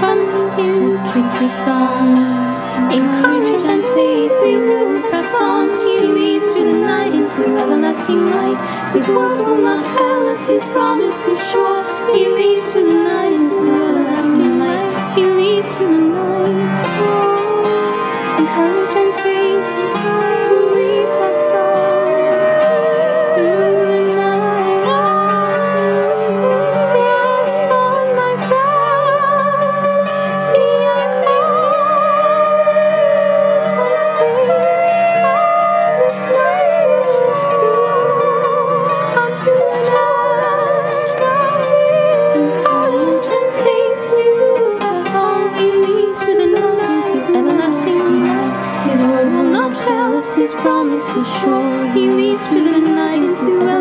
from you, sweet the song. In courage and faith we will press on. He leads through the night into everlasting light. His word will not fail us, His promise is sure. He leads through the night. you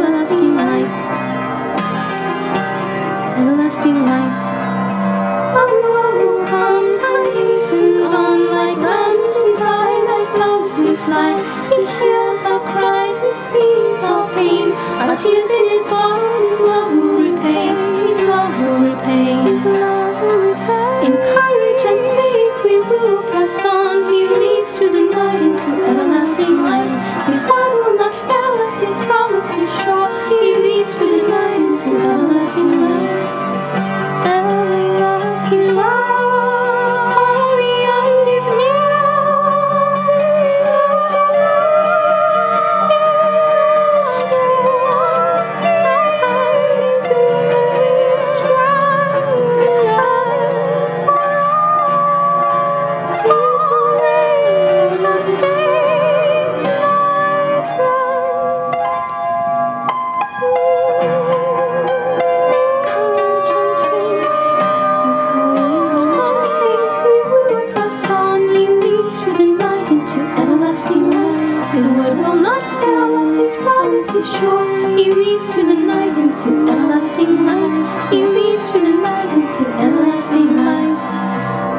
shore. He leads through the night into everlasting light. He leads through the night into everlasting light.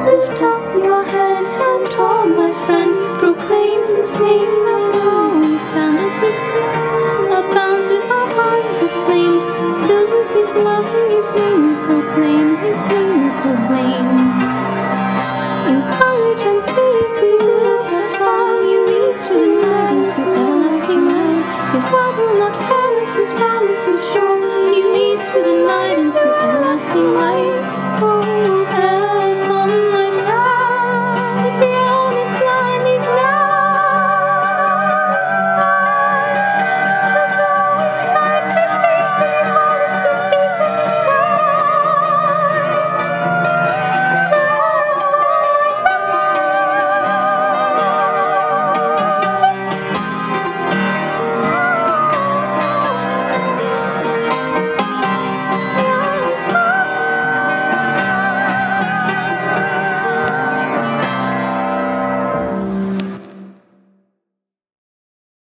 Lift up your heads, stand tall, my friend. Proclaim His name as long as sound as His praise. Abound with our hearts aflame, filled with His love and His name. Proclaim His name, proclaim.